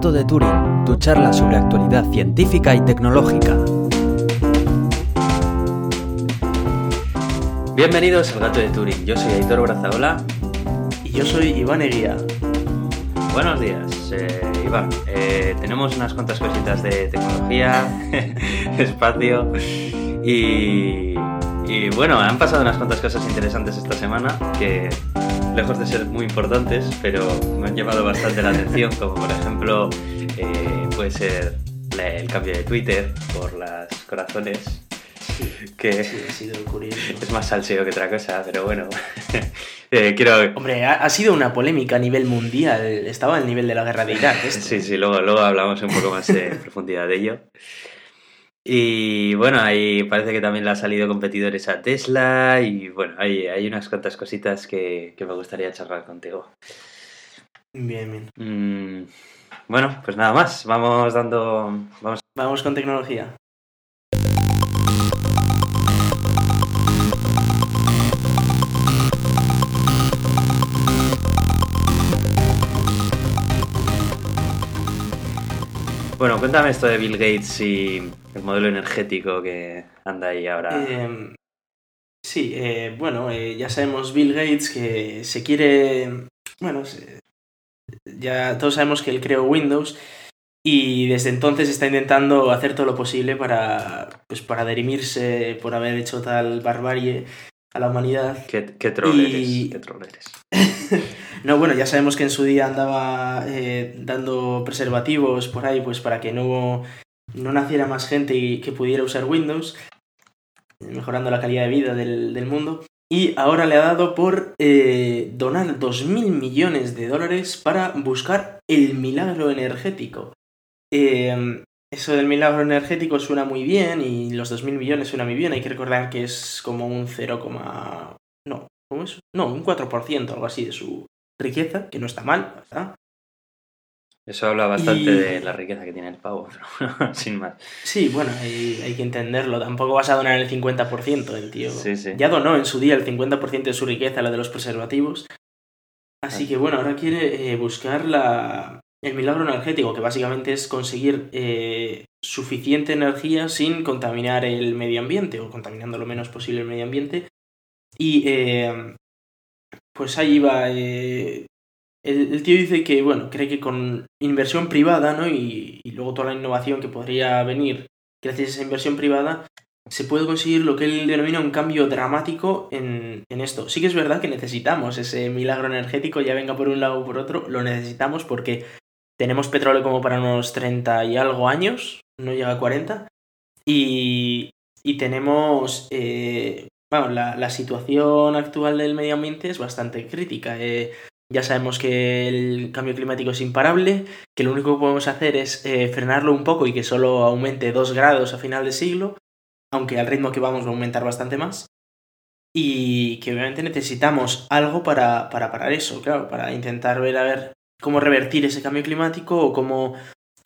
Gato de Turing, tu charla sobre actualidad científica y tecnológica. Bienvenidos al Gato de Turing, yo soy Aitor Brazaola. Y yo soy Iván Eguía. Buenos días, eh, Iván. Eh, tenemos unas cuantas cositas de tecnología, espacio y, y bueno, han pasado unas cuantas cosas interesantes esta semana que lejos de ser muy importantes, pero me han llamado bastante la atención, como por ejemplo eh, puede ser la- el cambio de Twitter por las corazones, que Sí, ha sido curioso. es más salseo que otra cosa, pero bueno, Eh, quiero... Hombre, ha, ha sido una polémica a nivel mundial. Estaba al nivel de la guerra de Irak. esto. Sí, sí, luego, luego hablamos un poco más en profundidad de ello. Y bueno, ahí parece que también le ha salido competidores a Tesla y bueno, hay, hay unas cuantas cositas que, que me gustaría charlar contigo. Bien, bien. Mm, bueno, pues nada más, vamos dando... Vamos... Vamos con tecnología. Bueno, cuéntame esto de Bill Gates y el modelo energético que anda ahí ahora. Eh, sí, eh, bueno, eh, ya sabemos Bill Gates que se quiere... Bueno, se- ya todos sabemos que él creó Windows y desde entonces está intentando hacer todo lo posible para, pues, para derimirse por haber hecho tal barbarie a la humanidad. ¿Qué, qué troll y- eres? ¿Qué troll eres? No, bueno, ya sabemos que en su día andaba eh, dando preservativos por ahí, pues para que no, no naciera más gente y que pudiera usar Windows, mejorando la calidad de vida del, del mundo. Y ahora le ha dado por eh, donar 2.000 millones de dólares para buscar el milagro energético. Eh, eso del milagro energético suena muy bien y los 2.000 millones suena muy bien. Hay que recordar que es como un 0, no, ¿cómo es? No, un 4%, algo así de su riqueza, que no está mal, ¿verdad? Eso habla bastante Y- de la riqueza que tiene el pavo, pero sin más. Sí, bueno, hay, hay que entenderlo. Tampoco vas a donar el 50%, el tío. Sí, sí. Ya donó en su día el 50% de su riqueza, la de los preservativos. Así que bueno, ahora quiere eh, buscar la, el milagro energético, que básicamente es conseguir eh, suficiente energía sin contaminar el medio ambiente, o contaminando lo menos posible el medio ambiente. Y eh, pues ahí va. eh, el, tío dice que, bueno, cree que con inversión privada, ¿no? Y, y luego toda la innovación que podría venir gracias a esa inversión privada, se puede conseguir lo que él denomina un cambio dramático en, en esto. Sí que es verdad que necesitamos ese milagro energético, ya venga por un lado o por otro, lo necesitamos porque tenemos petróleo como para unos 30 y algo años, no llega a 40, y, y tenemos... eh, bueno, la, la situación actual del medio ambiente es bastante crítica. eh, ya sabemos que el cambio climático es imparable, que lo único que podemos hacer es eh, frenarlo un poco y que solo aumente 2 grados a final de siglo, aunque al ritmo que vamos va a aumentar bastante más. Y que obviamente necesitamos algo para, para parar eso, claro, para intentar ver a ver cómo revertir ese cambio climático o cómo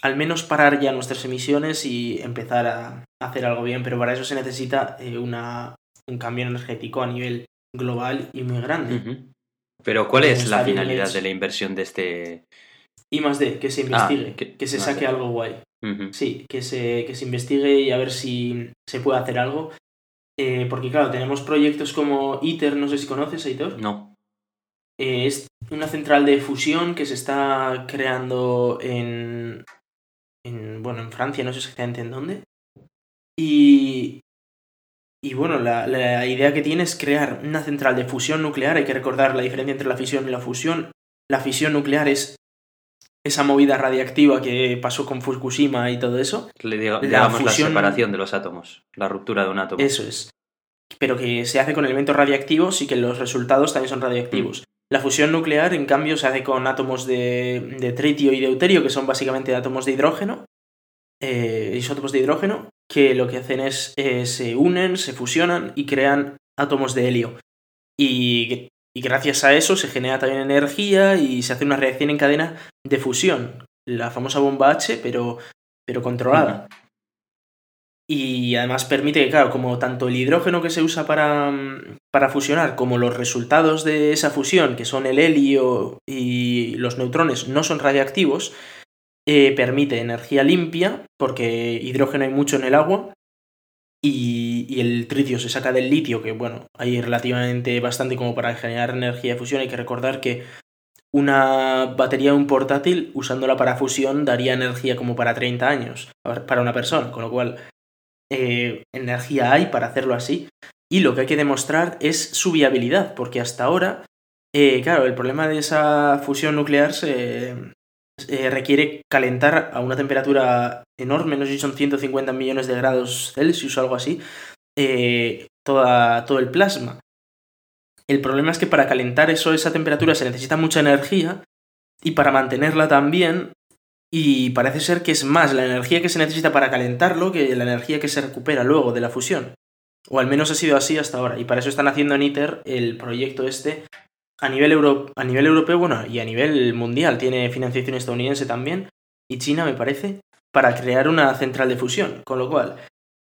al menos parar ya nuestras emisiones y empezar a hacer algo bien, pero para eso se necesita eh, una, un cambio energético a nivel global y muy grande. Pero ¿cuál es la finalidad de la inversión de este...? Y más de que se investigue, Ah, que- que, se saque de- algo guay. Sí, que se, que se investigue y a ver si se puede hacer algo. Eh, porque claro, tenemos proyectos como ITER, no sé si conoces, Aitor. No. Eh, es una central de fusión que se está creando en, en bueno, en Francia, no sé exactamente en dónde. Y, y bueno, la, la idea que tiene es crear una central de fusión nuclear. Hay que recordar la diferencia entre la fisión y la fusión. La fisión nuclear es esa movida radiactiva que pasó con Fukushima y todo eso. Le La digamos la separación de los átomos, la ruptura de un átomo. Eso es. Pero que se hace con elementos radiactivos y que los resultados también son radiactivos. La fusión nuclear, en cambio, se hace con átomos de, de tritio y deuterio, que son básicamente átomos de hidrógeno, eh, isótopos de hidrógeno, que lo que hacen es eh, se unen, se fusionan y crean átomos de helio. Y, y gracias a eso se genera también energía y se hace una reacción en cadena de fusión. La famosa bomba H, pero, pero controlada. Y además permite que, claro, como tanto el hidrógeno que se usa para, mm, para fusionar como los resultados de esa fusión, que son el helio y los neutrones, no son radiactivos, eh, permite energía limpia, porque hidrógeno hay mucho en el agua, y, el tritio se saca del litio, que bueno, hay relativamente bastante como para generar energía de fusión. Hay que recordar que una batería de un portátil, usándola para fusión, daría energía como para 30 años para una persona, con lo cual eh, energía hay para hacerlo así. Y lo que hay que demostrar es su viabilidad, porque hasta ahora, eh, claro, el problema de esa fusión nuclear se, eh, requiere calentar a una temperatura enorme, no sé si son 150 millones de grados Celsius o algo así, eh, toda, todo el plasma. El problema es que para calentar eso, esa temperatura se necesita mucha energía y para mantenerla también, y parece ser que es más la energía que se necesita para calentarlo que la energía que se recupera luego de la fusión. O al menos ha sido así hasta ahora. Y para eso están haciendo en ITER el proyecto este a nivel, a nivel europeo, bueno, y a nivel mundial, tiene financiación estadounidense también, y China, me parece, para crear una central de fusión. Con lo cual,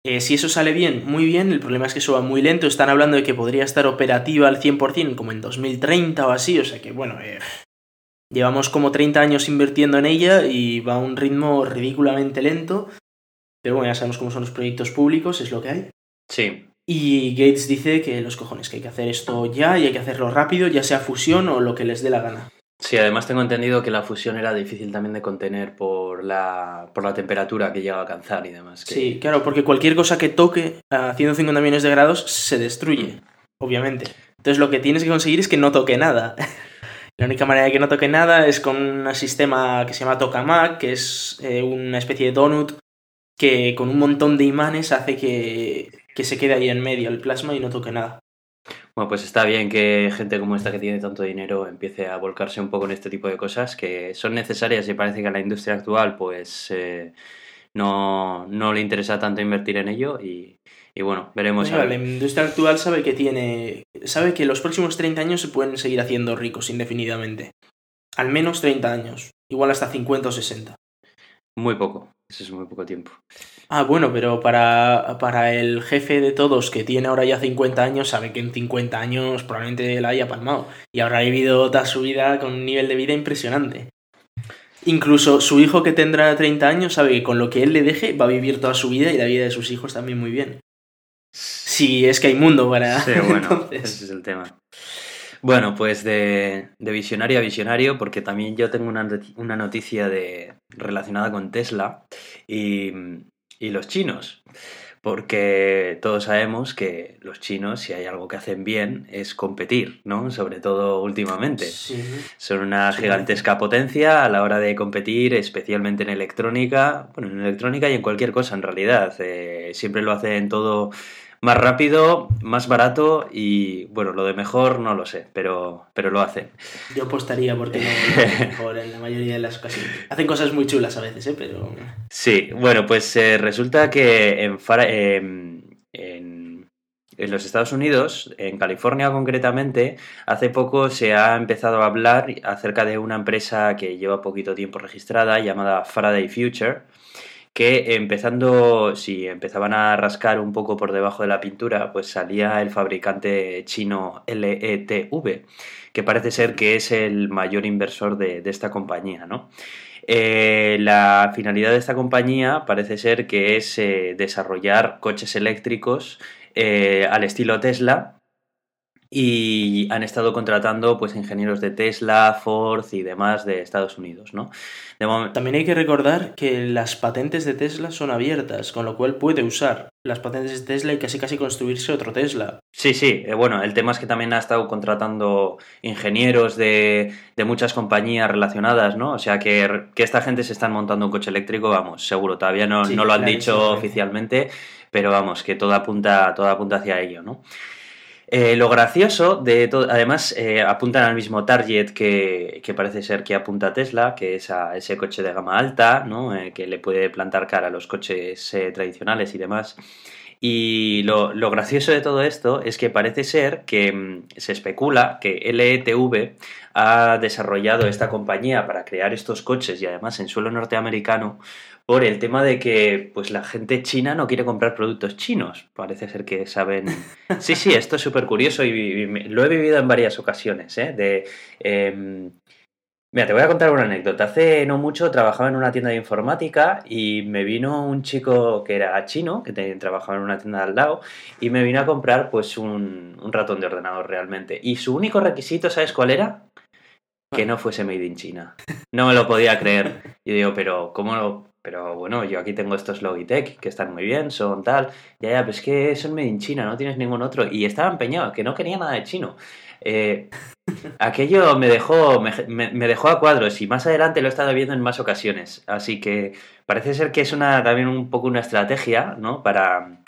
eh, si eso sale bien, muy bien, el problema es que eso va muy lento, están hablando de que podría estar operativa al 100% como en 2030 o así, o sea que, bueno, eh, llevamos como 30 años invirtiendo en ella y va a un ritmo ridículamente lento, pero bueno, ya sabemos cómo son los proyectos públicos, es lo que hay. Sí, y Gates dice que los cojones, que hay que hacer esto ya y hay que hacerlo rápido, ya sea fusión o lo que les dé la gana. Sí, además tengo entendido que la fusión era difícil también de contener por la, por la temperatura que llega a alcanzar y demás. Sí, claro, porque cualquier cosa que toque a 150 millones de grados se destruye, mm. obviamente. Entonces lo que tienes que conseguir es que no toque nada. La única manera de que no toque nada es con un sistema que se llama Tokamak, que es eh, una especie de donut que con un montón de imanes hace que que se quede ahí en medio el plasma y no toque nada. Bueno, pues está bien que gente como esta que tiene tanto dinero empiece a volcarse un poco en este tipo de cosas que son necesarias y parece que a la industria actual pues eh, no, le interesa tanto invertir en ello y, bueno, veremos. la industria actual sabe que tiene sabe que los próximos 30 años se pueden seguir haciendo ricos indefinidamente. Al menos 30 años, igual hasta 50 o 60. Muy poco, eso es muy poco tiempo. Ah, bueno, pero para, para el jefe de todos que tiene ahora ya 50 años, sabe que en 50 años probablemente la haya palmado y habrá vivido toda su vida con un nivel de vida impresionante. Incluso su hijo que tendrá 30 años sabe que con lo que él le deje va a vivir toda su vida y la vida de sus hijos también muy bien. Si es que hay mundo para... Sí, bueno, ese es el tema. Bueno, pues de, de, visionario a visionario, porque también yo tengo una, una noticia de, relacionada con Tesla y y los chinos. Porque todos sabemos que los chinos, si hay algo que hacen bien, es competir, ¿no? Sobre todo últimamente. Son una gigantesca potencia a la hora de competir, especialmente en electrónica, bueno, en electrónica y en cualquier cosa en realidad. Eh, siempre lo hacen todo más rápido, más barato y bueno, lo de mejor no lo sé, pero, pero lo hacen. Yo apostaría porque no mejor en la mayoría de las ocasiones. Hacen cosas muy chulas a veces, ¿eh? pero... Sí, bueno, pues eh, resulta que en, em, en, en los Estados Unidos, en California concretamente, hace poco se ha empezado a hablar acerca de una empresa que lleva poquito tiempo registrada llamada Faraday Future que empezando, si empezaban a rascar un poco por debajo de la pintura, pues salía el fabricante chino LETV, que parece ser que es el mayor inversor de, esta compañía, ¿no? Eh, la finalidad de esta compañía parece ser que es eh, desarrollar coches eléctricos eh, al estilo Tesla, y han estado contratando pues ingenieros de Tesla, Ford y demás de Estados Unidos, ¿no? También hay que recordar que las patentes de Tesla son abiertas, con lo cual puede usar las patentes de Tesla y casi casi construirse otro Tesla. Sí, sí, eh, bueno, el tema es que también ha estado contratando ingenieros de, de muchas compañías relacionadas, ¿no? O sea que, que, esta gente se están montando un coche eléctrico, vamos, seguro, todavía no, no lo han dicho oficialmente, pero vamos, que todo apunta, todo apunta hacia ello, ¿no? Eh, lo gracioso de todo, además eh, apuntan al mismo target que, parece ser que apunta Tesla, que es a ese coche de gama alta, ¿no? Eh, que le puede plantar cara a los coches tradicionales y demás. Y lo, lo, gracioso de todo esto es que parece ser que mm, se especula que LETV ha desarrollado esta compañía para crear estos coches y además en suelo norteamericano por el tema de que pues la gente china no quiere comprar productos chinos. Parece ser que saben... Sí, sí, esto es súper curioso y, lo he vivido en varias ocasiones, ¿eh? De... Em, Mira, te voy a contar una anécdota. Hace no mucho trabajaba en una tienda de informática y me vino un chico que era chino, que trabajaba en una tienda al lado, y me vino a comprar pues un, un ratón de ordenador realmente. Y su único requisito, ¿sabes cuál era? Que no fuese made in China. No me lo podía creer. Y digo, pero ¿cómo lo, pero bueno, yo aquí tengo estos Logitech que están muy bien, son tal. Ya, ya, pues es que son made in China, no tienes ningún otro. Y estaba empeñado, que no quería nada de chino. Eh, aquello me dejó, me, dejó a cuadros y más adelante lo he estado viendo en más ocasiones. Así que parece ser que es una, también un poco una estrategia, ¿no? Para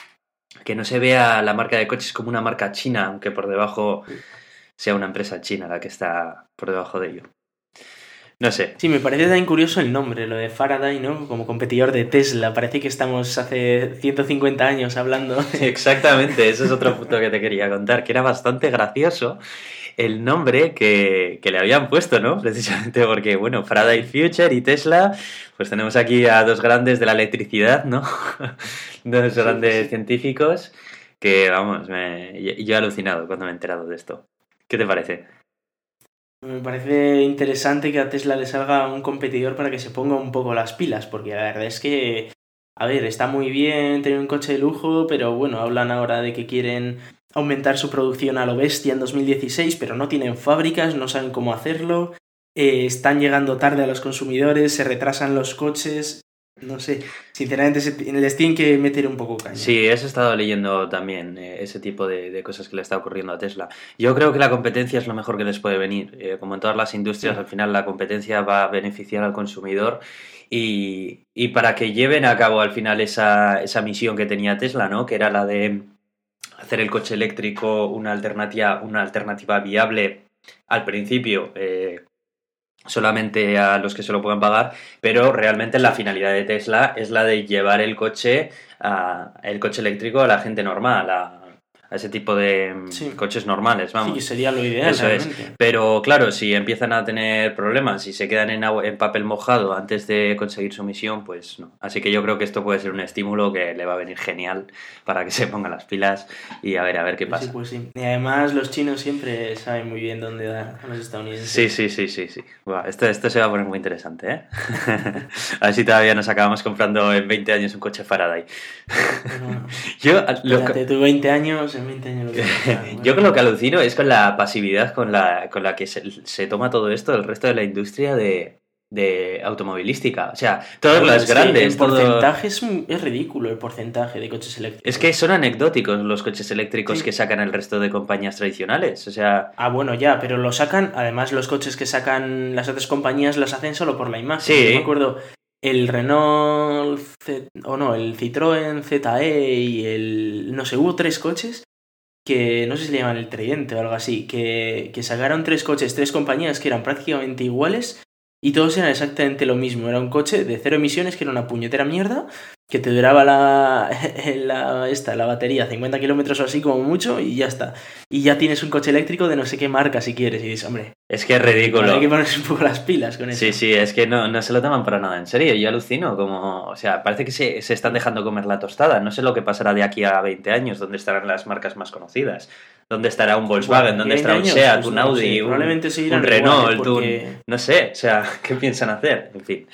que no se vea la marca de coches como una marca china, aunque por debajo sea una empresa china la que está por debajo de ello. No sé. Sí, me parece también curioso el nombre, lo de Faraday, ¿no? Como competidor de Tesla. Parece que estamos hace 150 años hablando. Exactamente, ese es otro punto que te quería contar, que era bastante gracioso el nombre que, le habían puesto, ¿no? Precisamente porque, bueno, Faraday Future y Tesla, pues tenemos aquí a dos grandes de la electricidad, ¿no? dos grandes científicos que, vamos, me, yo he alucinado cuando me he enterado de esto. ¿Qué te parece? Me parece interesante que a Tesla le salga un competidor para que se ponga un poco las pilas, porque la verdad es que, a ver, está muy bien tener un coche de lujo, pero bueno, hablan ahora de que quieren aumentar su producción a lo bestia en 2016, pero no tienen fábricas, no saben cómo hacerlo, eh, están llegando tarde a los consumidores, se retrasan los coches, no sé, sinceramente les tienen que meter un poco caña. Sí, he estado leyendo también eh, ese tipo de, cosas que le está ocurriendo a Tesla. Yo creo que la competencia es lo mejor que les puede venir. Eh, como en todas las industrias, al final la competencia va a beneficiar al consumidor y, y, para que lleven a cabo al final esa, esa misión que tenía Tesla, ¿no? Que era la de hacer el coche eléctrico una alternativa, una alternativa viable al principio, eh, solamente a los que se lo puedan pagar, pero realmente la finalidad de Tesla es la de llevar el coche, a, el coche eléctrico a la gente normal, a, a ese tipo de coches normales, vamos. Sí, sería lo ideal. Eso es. Pero claro, si empiezan a tener problemas, y se quedan en, en papel mojado antes de conseguir su misión, pues no. Así que yo creo que esto puede ser un estímulo que le va a venir genial para que se pongan las pilas y a ver, a ver qué pasa. Sí, pues sí. Y además los chinos siempre saben muy bien dónde dar a los estadounidenses. Sí, sí, sí, sí, sí. esto, esto se va a poner muy interesante, ¿eh? a ver si todavía nos acabamos comprando en 20 años un coche Faraday. yo, lo... tú 20 años Yo con lo que alucino es con la pasividad con la, con la que se, toma todo esto el resto de la industria de, automovilística. O sea, todos los grandes. El porcentaje es, ridículo, el porcentaje de coches eléctricos. Es que son anecdóticos los coches eléctricos que sacan el resto de compañías tradicionales. O sea. Ah, bueno, ya, pero lo sacan. Además, los coches que sacan las otras compañías las hacen solo por la imagen. Sí. Yo me acuerdo. El Renault, o no, el Citroën ZE y el, no sé, hubo tres coches que no sé si le llaman el Tridente o algo así, que, que sacaron tres coches, tres compañías que eran prácticamente iguales y todos eran exactamente lo mismo. Era un coche de cero emisiones que era una puñetera mierda que te duraba la, la, esta, la batería 50 kilómetros o así como mucho y ya está. Y ya tienes un coche eléctrico de no sé qué marca si quieres y dices, hombre. Es que es ridículo. Hay que ponerse un poco las pilas con eso. Sí, sí, es que no, no se lo toman para nada en serio. Yo alucino como, o sea, parece que se, se están dejando comer la tostada. No sé lo que pasará de aquí a 20 años, dónde estarán las marcas más conocidas. ¿Dónde estará un Volkswagen? ¿Dónde estará un SEAT, pues un Audi, un, un, Renault? No sé, o sea, ¿qué piensan hacer? En fin,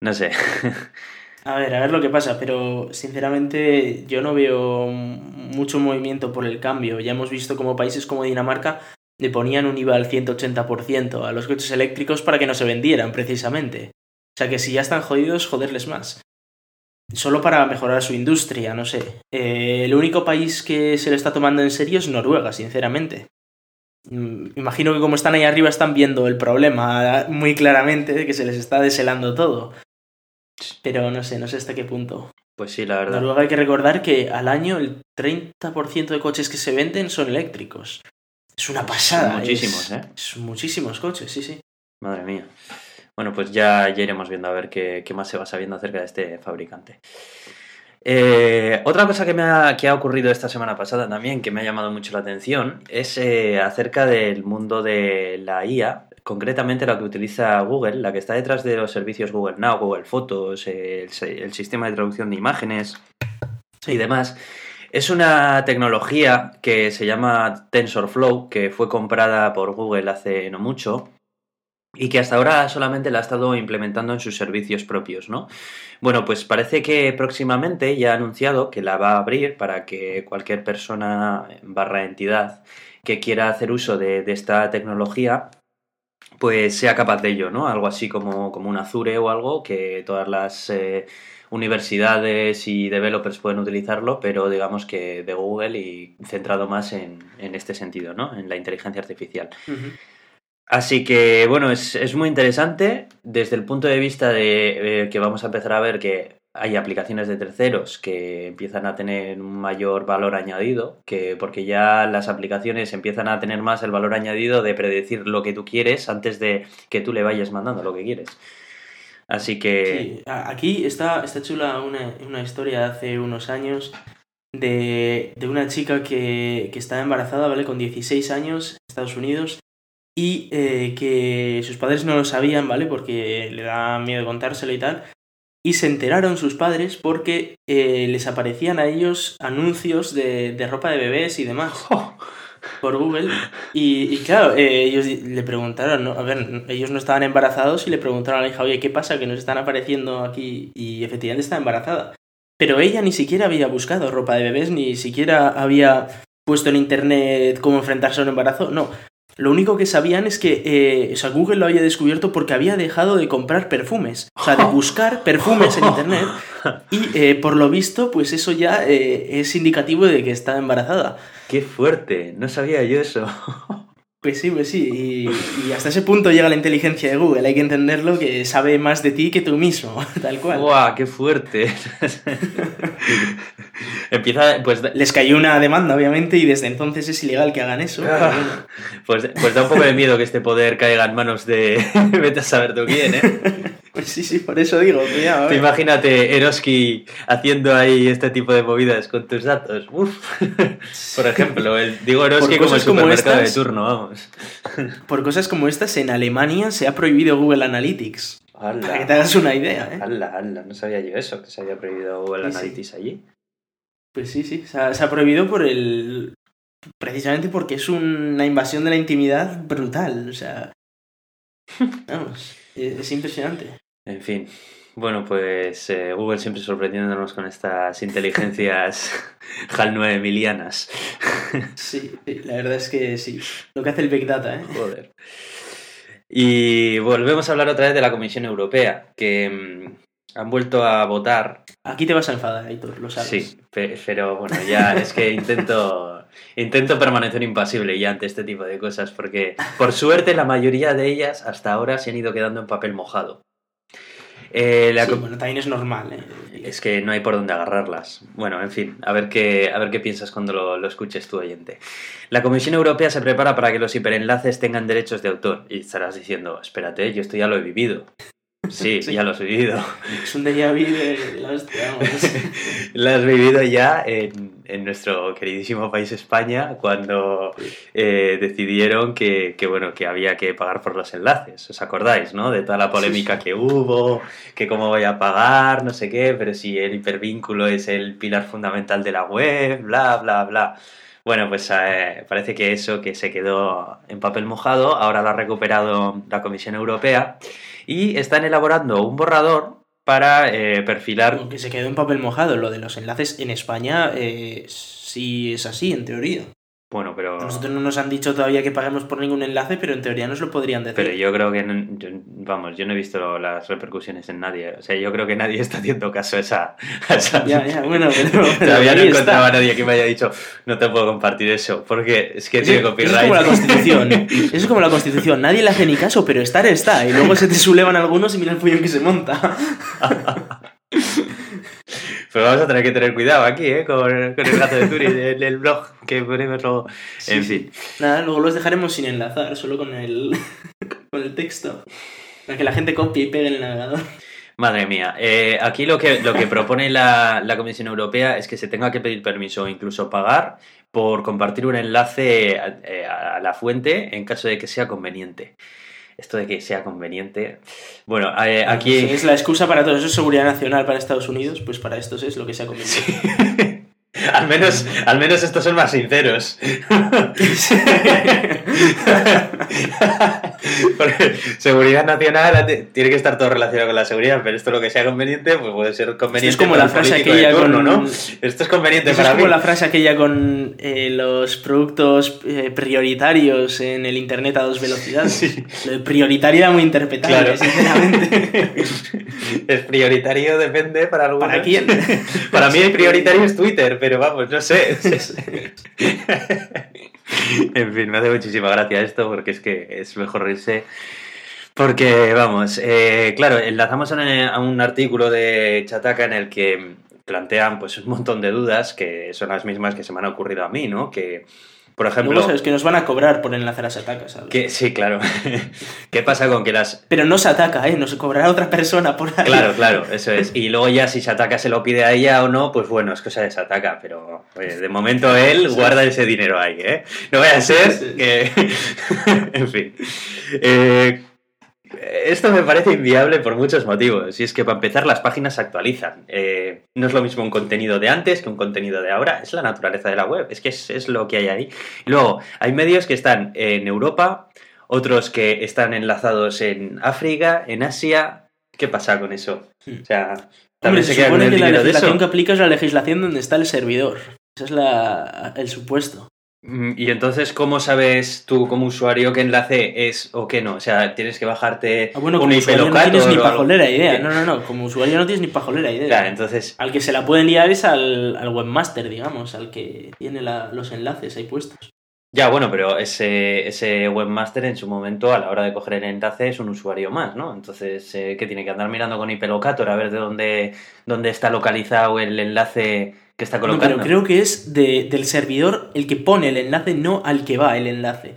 no sé. A ver, a ver lo que pasa, pero sinceramente yo no veo mucho movimiento por el cambio. Ya hemos visto como países como Dinamarca le ponían un IVA al 180% a los coches eléctricos para que no se vendieran, precisamente. O sea que si ya están jodidos, joderles más. Solo para mejorar su industria, no sé. Eh, el único país que se lo está tomando en serio es Noruega, sinceramente. Mm, imagino que como están ahí arriba están viendo el problema muy claramente, que se les está deshelando todo. Pero no sé, no sé hasta qué punto. Pues sí, la verdad. Luego hay que recordar que al año el 30% de coches que se venden son eléctricos. Es una pasada. Son muchísimos, ¿eh? Son muchísimos coches, sí, sí. Madre mía. Bueno, pues ya, ya iremos viendo a ver qué, qué, más se va sabiendo acerca de este fabricante. Eh, otra cosa que, me ha, que ha ocurrido esta semana pasada también, que me ha llamado mucho la atención, es eh, acerca del mundo de la IA, concretamente la que utiliza Google, la que está detrás de los servicios Google Now, Google Fotos, el, sistema de traducción de imágenes y demás. Es una tecnología que se llama TensorFlow, que fue comprada por Google hace no mucho y que hasta ahora solamente la ha estado implementando en sus servicios propios, ¿no? Bueno, pues parece que próximamente ya ha anunciado que la va a abrir para que cualquier persona barra entidad que quiera hacer uso de, esta tecnología pues sea capaz de ello, ¿no? Algo así como, como un Azure o algo que todas las eh, universidades y developers pueden utilizarlo, pero digamos que de Google y centrado más en, este sentido, ¿no? En la inteligencia artificial. Así que, bueno, es, muy interesante desde el punto de vista de eh, que vamos a empezar a ver que hay aplicaciones de terceros que empiezan a tener un mayor valor añadido, que porque ya las aplicaciones empiezan a tener más el valor añadido de predecir lo que tú quieres antes de que tú le vayas mandando lo que quieres. Así que... Sí, aquí está, está chula una, una historia de hace unos años de, de una chica que, que estaba embarazada, ¿vale? Con 16 años, en Estados Unidos, y eh, que sus padres no lo sabían, ¿vale? Porque le da miedo contárselo y tal. Y se enteraron sus padres porque eh, les aparecían a ellos anuncios de, de, ropa de bebés y demás. Por Google. Y, claro, eh, ellos le preguntaron, ¿no? a ver, ellos no estaban embarazados y le preguntaron a la hija, oye, ¿qué pasa? Que nos están apareciendo aquí. Y efectivamente está embarazada. Pero ella ni siquiera había buscado ropa de bebés, ni siquiera había puesto en internet cómo enfrentarse a un embarazo. No, lo único que sabían es que eh, o sea, Google lo había descubierto porque había dejado de comprar perfumes. O sea, de buscar perfumes en internet. Y eh, por lo visto, pues eso ya eh, es indicativo de que está embarazada. ¡Qué fuerte! No sabía yo eso. Pues sí, pues sí. Y, hasta ese punto llega la inteligencia de Google. Hay que entenderlo que sabe más de ti que tú mismo, tal cual. ¡Guau! ¡Qué fuerte! Empieza, pues... Les cayó una demanda, obviamente, y desde entonces es ilegal que hagan eso. Ah. pues, pues da un poco de miedo que este poder caiga en manos de... Vete a saber tú quién, ¿eh? Pues sí, sí, por eso digo, cuidado. ¿eh? Imagínate Eroski haciendo ahí este tipo de movidas con tus datos. Uf. Por ejemplo, el, digo Eroski como el supermercado de turno, vamos. Por cosas como estas, en Alemania se ha prohibido Google Analytics. Para que te hagas una idea, ¿eh? Hala, no sabía yo eso, que se había prohibido Google Analytics allí. Pues sí, sí, se ha, prohibido por el... Precisamente porque es una invasión de la intimidad brutal, o sea... Vamos, es impresionante. En fin. Bueno, pues eh, Google siempre sorprendiéndonos con estas inteligencias HAL 9 milianas. sí, la verdad es que sí. Lo que hace el Big Data, ¿eh? Joder. Y volvemos a hablar otra vez de la Comisión Europea, que mm, han vuelto a votar. Aquí te vas a enfadar, Aitor, lo sabes. Sí, pero bueno, ya es que intento, intento permanecer impasible ya ante este tipo de cosas, porque por suerte la mayoría de ellas hasta ahora se han ido quedando en papel mojado. Eh, bueno, también es normal. ¿eh? Es que no hay por dónde agarrarlas. Bueno, en fin, a ver qué, a ver qué piensas cuando lo, lo, escuches tu oyente. La Comisión Europea se prepara para que los hiperenlaces tengan derechos de autor. Y estarás diciendo, espérate, yo esto ya lo he vivido. Sí, ya lo has vivido. Es un déjà vu de la Lo has vivido ya en, en, nuestro queridísimo país España cuando eh, decidieron que, que, bueno, que había que pagar por los enlaces. ¿Os acordáis, no? De toda la polémica que hubo, que cómo voy a pagar, no sé qué, pero si el hipervínculo es el pilar fundamental de la web, bla, bla, bla. Bueno, pues eh, parece que eso que se quedó en papel mojado, ahora lo ha recuperado la Comisión Europea y están elaborando un borrador para eh, perfilar... Que se quedó en papel mojado, lo de los enlaces en España eh, sí es así, en teoría. Bueno, pero... nosotros no nos han dicho todavía que paguemos por ningún enlace, pero en teoría nos lo podrían decir. Pero yo creo que, vamos, yo no he visto las repercusiones en nadie. O sea, yo creo que nadie está haciendo caso a esa... Ya, ya, bueno, pero... todavía no encontraba a nadie que me haya dicho, no te puedo compartir eso, porque es que tiene copyright. Eso es como la Constitución. eso es como la Constitución. Nadie le hace ni caso, pero estar está. Y luego se te sublevan algunos y mira el follón que se monta. Pero vamos a tener que tener cuidado aquí, ¿eh? Con, el gato de Turi, el, el blog que ponemos luego. en fin. Nada, luego los dejaremos sin enlazar, solo con el, con el texto. Para que la gente copie y pegue en el navegador. Madre mía, eh, aquí lo que, lo que propone la, la, Comisión Europea es que se tenga que pedir permiso o incluso pagar por compartir un enlace a, eh, a la fuente en caso de que sea conveniente esto de que sea conveniente. Bueno, eh, aquí... es la excusa para todo eso, es seguridad nacional para Estados Unidos, pues para estos es lo que sea conveniente. al, menos, al menos estos son más sinceros. Porque seguridad nacional tiene que estar todo relacionado con la seguridad, pero esto lo que sea conveniente, pues puede ser conveniente. es como la frase aquella con. ¿no? Esto es conveniente para es como la frase aquella con eh, los productos eh, prioritarios en el internet a dos velocidades. Lo de prioritario era muy interpretable, sinceramente. es prioritario, depende para algunos. ¿Para quién? para mí el prioritario es Twitter, pero vamos, no sé. en fin, me hace muchísima gracia esto porque es que es mejor reírse. Porque, vamos, eh, claro, enlazamos a un artículo de Chataka en el que plantean pues un montón de dudas que son las mismas que se me han ocurrido a mí, ¿no? Que por ejemplo. es que nos van a cobrar por enlazar a Sataka, ¿sabes? Que, sí, claro. ¿Qué pasa con que las. Pero no se ataca, ¿eh? Nos cobrará otra persona por ahí. Claro, claro, eso es. Y luego ya si Sataka se lo pide a ella o no, pues bueno, es cosa de Sataka. Pero oye, de momento él guarda ese dinero ahí, ¿eh? No vaya a ser que. en fin. Eh, esto me parece inviable por muchos motivos. Y es que para empezar las páginas se actualizan. Eh, no es lo mismo un contenido de antes que un contenido de ahora. Es la naturaleza de la web. Es que es, lo que hay ahí. luego, hay medios que están en Europa, otros que están enlazados en África, en Asia. ¿Qué pasa con eso? O sea, también se, supone que la legislación que aplica es la legislación donde está el servidor. Ese es la, el supuesto. Mm, y entonces, ¿cómo sabes tú como usuario qué enlace es o qué no? O sea, tienes que bajarte ah, bueno, como usuario no tienes ni pajolera idea. No, no, no. Como usuario no tienes ni pajolera idea. Claro, entonces... Al que se la pueden liar es al, webmaster, digamos, al que tiene los enlaces ahí puestos. Ya, bueno, pero ese, ese webmaster en su momento, a la hora de coger el enlace, es un usuario más, ¿no? Entonces, eh, ¿qué tiene que andar mirando con IPLocator a ver de dónde, dónde está localizado el enlace que está colocando. pero creo que es del servidor el que pone el enlace, no al que va el enlace.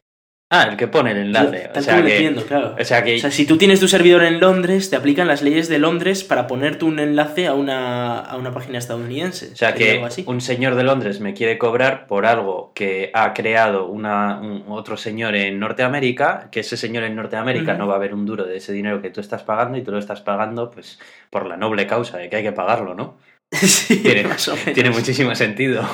Ah, el que pone el enlace. o sea, que, claro. o sea, que... o sea, si tú tienes tu servidor en Londres, te aplican las leyes de Londres para ponerte un enlace a una, a una página estadounidense. O sea, que un señor de Londres me quiere cobrar por algo que ha creado una, otro señor en Norteamérica, que ese señor en Norteamérica no va a ver un duro de ese dinero que tú estás pagando y tú lo estás pagando pues por la noble causa de que hay que pagarlo, ¿no? Sí, tiene, tiene muchísimo sentido.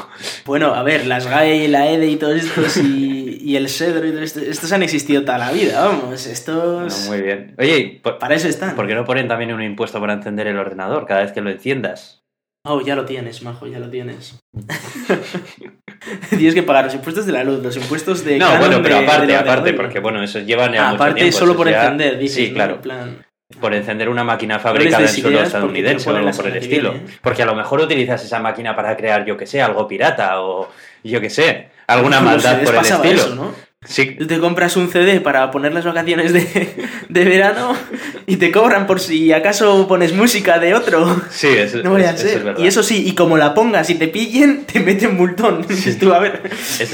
Bueno, a ver, las GAE y la EDE y todos estos y, el Cedro y todo esto, estos han existido toda la vida, vamos, estos... muy bien. Oye, para eso están. ¿Por qué no ponen también un impuesto para encender el ordenador cada vez que lo enciendas? Oh, ya lo tienes, majo, ya lo tienes. Tienes que pagar los impuestos de la luz, los impuestos de... No, bueno, pero aparte, aparte, porque bueno, eso llevan ah, Aparte, solo por encender, dices, Sí, claro. plan por encender una máquina fabricada en suelo estadounidense o algo por el estilo. ¿eh? Porque a lo mejor utilizas esa máquina para crear, yo que sé, algo pirata o yo que sé, alguna maldad por el estilo. ¿no? Sí. te compras un CD para poner las vacaciones de, de, verano y te cobran por si acaso pones música de otro. Sí, eso, no voy a ser. y eso sí, y como la pongas y te pillen, te meten multón. Dices tú, a ver.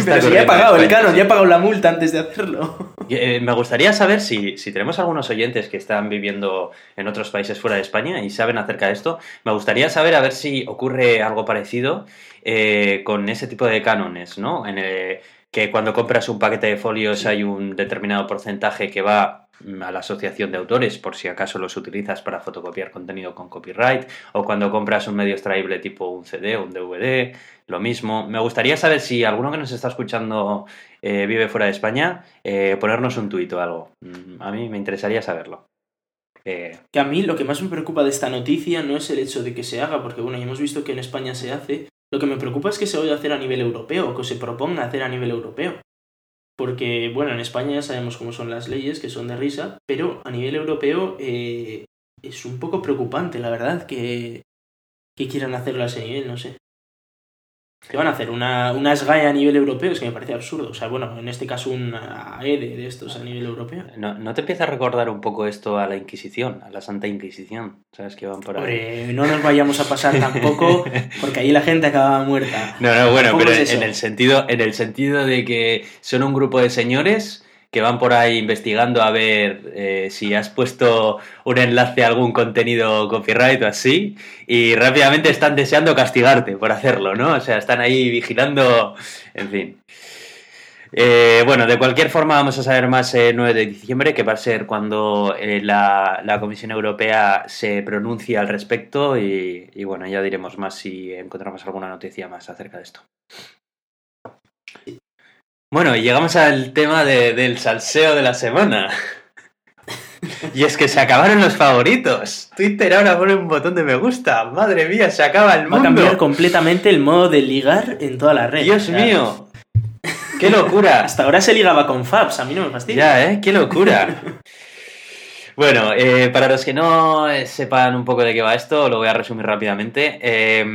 pero si ya he pagado el canon, ya he pagado la multa antes de hacerlo. Eh, me gustaría saber si, si tenemos algunos oyentes que están viviendo en otros países fuera de España y saben acerca de esto. Me gustaría saber a ver si ocurre algo parecido eh, con ese tipo de cánones, ¿no? En el, que cuando compras un paquete de folios hay un determinado porcentaje que va a la asociación de autores por si acaso los utilizas para fotocopiar contenido con copyright o cuando compras un medio extraíble tipo un CD o un DVD, lo mismo. Me gustaría saber si alguno que nos está escuchando eh, vive fuera de España, eh, ponernos un tuit o algo. Mm, a mí me interesaría saberlo. Eh, que a mí lo que más me preocupa de esta noticia no es el hecho de que se haga, porque bueno, hemos visto que en España se hace, lo que me preocupa es que se vaya a hacer a nivel europeo o que se proponga hacer a nivel europeo. Porque, bueno, en España ya sabemos cómo son las leyes, que son de risa, pero a nivel europeo eh, es un poco preocupante, la verdad, que, que quieran hacerlo a ese nivel, no sé. ¿Qué van a hacer? Una, una SGAE a nivel europeo, es que me parece absurdo. O sea, bueno, en este caso un AEDE de estos a nivel europeo. ¿No, ¿No te empieza a recordar un poco esto a la Inquisición, a la Santa Inquisición? ¿Sabes que van por ahí? no nos vayamos a pasar tampoco, porque ahí la gente acababa muerta. No, no, bueno, pero en, el sentido, en el sentido de que son un grupo de señores que van por ahí investigando a ver eh, si has puesto un enlace a algún contenido copyright o así, y rápidamente están deseando castigarte por hacerlo, ¿no? O sea, están ahí vigilando, en fin. Eh, bueno, de cualquier forma vamos a saber más el 9 de diciembre, que va a ser cuando eh, la, la, Comisión Europea se pronuncie al respecto y, y bueno, ya diremos más si encontramos alguna noticia más acerca de esto. Bueno, y llegamos al tema del salseo de la semana. Y es que se acabaron los favoritos. Twitter ahora pone un botón de me gusta. Madre mía, se acaba el mundo. Va a cambiar completamente el modo de ligar en toda la red. Dios mío. ¡Qué locura! Hasta ahora se ligaba con Fabs, a mí no me fastidia. Ya, ¿eh? ¡Qué locura! Bueno, eh, para los que no sepan un poco de qué va esto, lo voy a resumir rápidamente. Eh,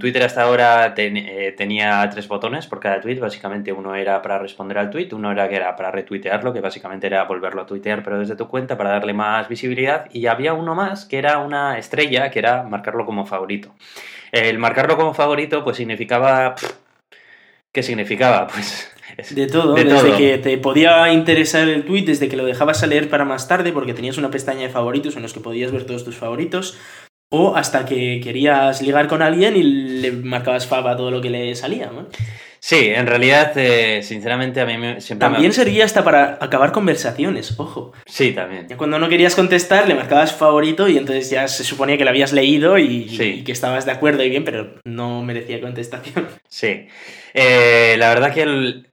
Twitter hasta ahora eh, tenía tres botones por cada tweet. Básicamente uno era para responder al tweet, uno era que era para retuitearlo, que básicamente era volverlo a tuitear pero desde tu cuenta para darle más visibilidad. Y había uno más que era una estrella, que era marcarlo como favorito. El marcarlo como favorito pues significaba... ¿Qué significaba? Pues de todo, desde que te podía interesar el tweet, desde que lo dejabas a leer para más tarde porque tenías una pestaña de favoritos en los que podías ver todos tus favoritos, o hasta que querías ligar con alguien y le marcabas fab a todo lo que le salía. ¿no? Sí, en realidad, eh, sinceramente, a mí me, siempre También servía hasta para acabar conversaciones, ojo. Sí, también. cuando no querías contestar, le marcabas favorito y entonces ya se suponía que lo habías leído y, que estabas de acuerdo y bien, pero no merecía contestación. Sí. Eh, la verdad que el,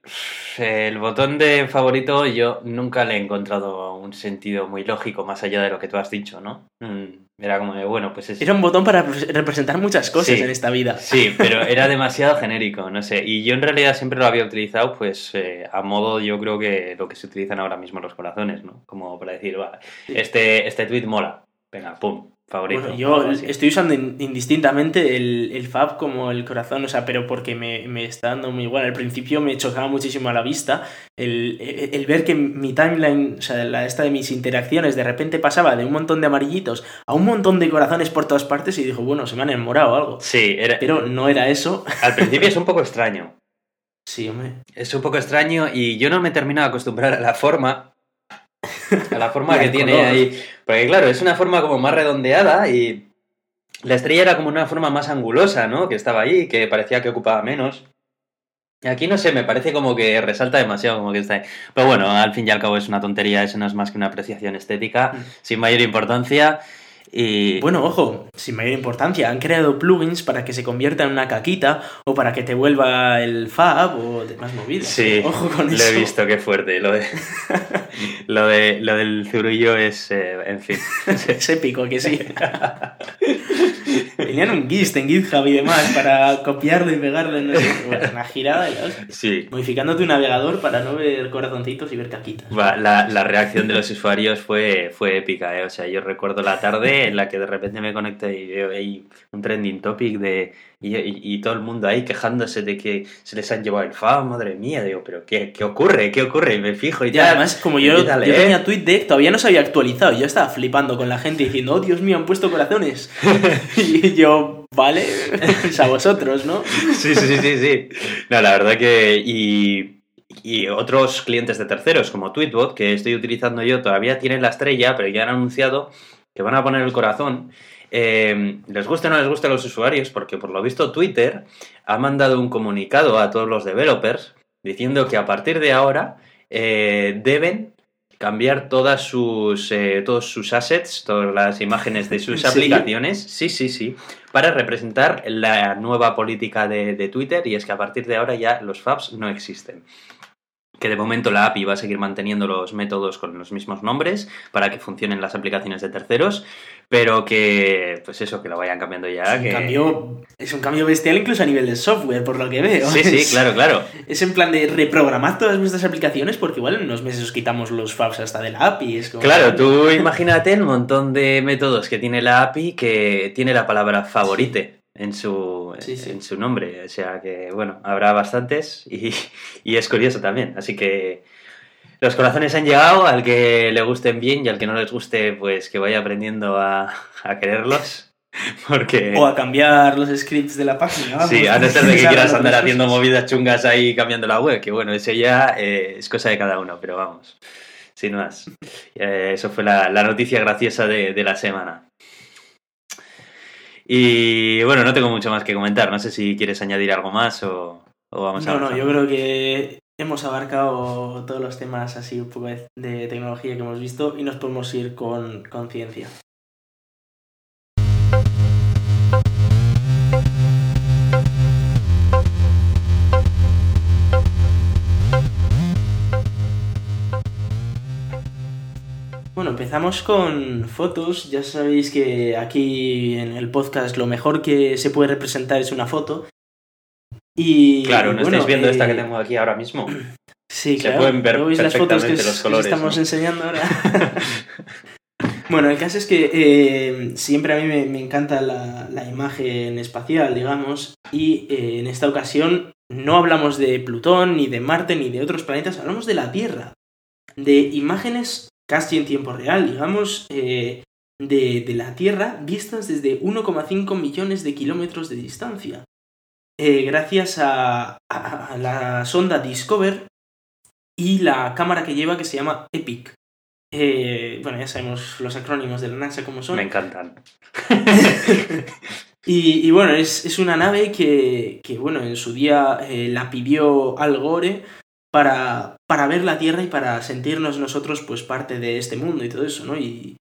el botón de favorito yo nunca le he encontrado un sentido muy lógico más allá de lo que tú has dicho, ¿no? Mm, era como de, bueno, pues es... Era un botón para representar muchas cosas en esta vida. Sí, pero era demasiado genérico, no sé. Y yo en realidad siempre lo había utilizado, pues, eh, a modo, yo creo que lo que se utilizan ahora mismo los corazones, ¿no? Como para decir, va, este, este tweet mola. Venga, pum, favorito. yo estoy usando indistintamente el, el, Fab como el corazón, o sea, pero porque me, me, está dando muy igual. Al principio me chocaba muchísimo a la vista el, el, ver que mi timeline, o sea, la esta de mis interacciones, de repente pasaba de un montón de amarillitos a un montón de corazones por todas partes y dijo, bueno, se me han enamorado o algo. Sí, era... pero no era eso. Al principio es un poco extraño. Sí, hombre. Es un poco extraño y yo no me termino de acostumbrar a la forma a la forma que tiene ahí. Porque claro, es una forma como más redondeada y la estrella era como una forma más angulosa, ¿no? Que estaba ahí, que parecía que ocupaba menos. Y aquí no sé, me parece como que resalta demasiado, como que está ahí. Pero bueno, al fin y al cabo es una tontería, eso no es más que una apreciación estética, mm. sin mayor importancia. Y... Bueno, ojo, sin mayor importancia, han creado plugins para que se convierta en una caquita o para que te vuelva el fab o demás movidas. Sí, ojo con lo he visto, qué fuerte. Lo, de, lo, de, lo del zurullo es, eh, en fin. es épico, que sí. Tenían un GIST en GitHub y demás para copiarlo y pegarlo en una girada los... Sí. Modificando tu navegador para no ver corazoncitos y ver caquitas. la, la, reacción de los usuarios fue, fue épica, ¿eh? O sea, yo recuerdo la tarde en la que de repente me conecté y veo ahí un trending topic de y, todo el mundo ahí quejándose de que se les han llevado el FAO, madre mía, digo, pero ¿qué, qué ocurre? ¿Qué ocurre? Y me fijo y, y además, como yo, yo tenía TweetDeck, todavía no se había actualizado, yo estaba flipando con la gente diciendo, oh Dios mío, han puesto corazones. y yo, vale, es a vosotros, ¿no? sí, sí, sí, sí. No, la verdad que... Y, y otros clientes de terceros como Tweetbot, que estoy utilizando yo, todavía tienen la estrella, pero ya han anunciado que van a poner el corazón. Eh, les gusta o no les gusta a los usuarios, porque por lo visto Twitter ha mandado un comunicado a todos los developers diciendo que a partir de ahora eh, deben cambiar todas sus, eh, todos sus assets, todas las imágenes de sus aplicaciones, sí, sí, sí, para representar la nueva política de, de Twitter y es que a partir de ahora ya los FABs no existen que de momento la API va a seguir manteniendo los métodos con los mismos nombres para que funcionen las aplicaciones de terceros, pero que, pues eso, que lo vayan cambiando ya. Es un, cambio, es un cambio bestial incluso a nivel de software, por lo que veo. Sí, sí, claro, claro. Es en plan de reprogramar todas nuestras aplicaciones porque igual en unos meses quitamos los fabs hasta de la API. Es Claro, tú imagínate el montón de métodos que tiene la API que tiene la palabra favorite en su, en su nombre. O sea que, bueno, habrá bastantes y, y, es curioso también. Así que los corazones han llegado, al que le gusten bien y al que no les guste, pues que vaya aprendiendo a, a quererlos. Porque... O a cambiar los scripts de la página. Sí, a no ser de que quieras andar haciendo movidas chungas ahí cambiando la web, que bueno, eso ya eh, es cosa de cada uno, pero vamos, sin más. Eh, eso fue la, la noticia graciosa de, de la semana. Y bueno, no tengo mucho más que comentar. No sé si quieres añadir algo más o, vamos a. No, no, yo creo que hemos abarcado todos los temas así un poco de, tecnología que hemos visto y nos podemos ir con conciencia. Empezamos con fotos. Ya sabéis que aquí en el podcast lo mejor que se puede representar es una foto. Y Claro, no bueno, estáis viendo esta eh, que tengo aquí ahora mismo. Sí, Se claro. pueden ver ¿No veis las fotos que los os colores, estamos ¿no? enseñando ahora? bueno, el caso es que eh, siempre a mí me, me encanta la, la imagen espacial, digamos, y eh, en esta ocasión no hablamos de Plutón, ni de Marte, ni de otros planetas, hablamos de la Tierra, de imágenes casi en tiempo real, digamos, eh, de, de la Tierra vistas desde 1,5 millones de kilómetros de distancia. Eh, gracias a, a- la sonda Discover y la cámara que lleva que se llama EPIC. Eh, bueno, ya sabemos los acrónimos de la NASA como son. Me encantan. Y, y bueno, es, es una nave que, que, bueno, en su día eh, la pidió Al Gore para, para ver la Tierra y para sentirnos nosotros pues parte de este mundo y todo eso, ¿no? Y,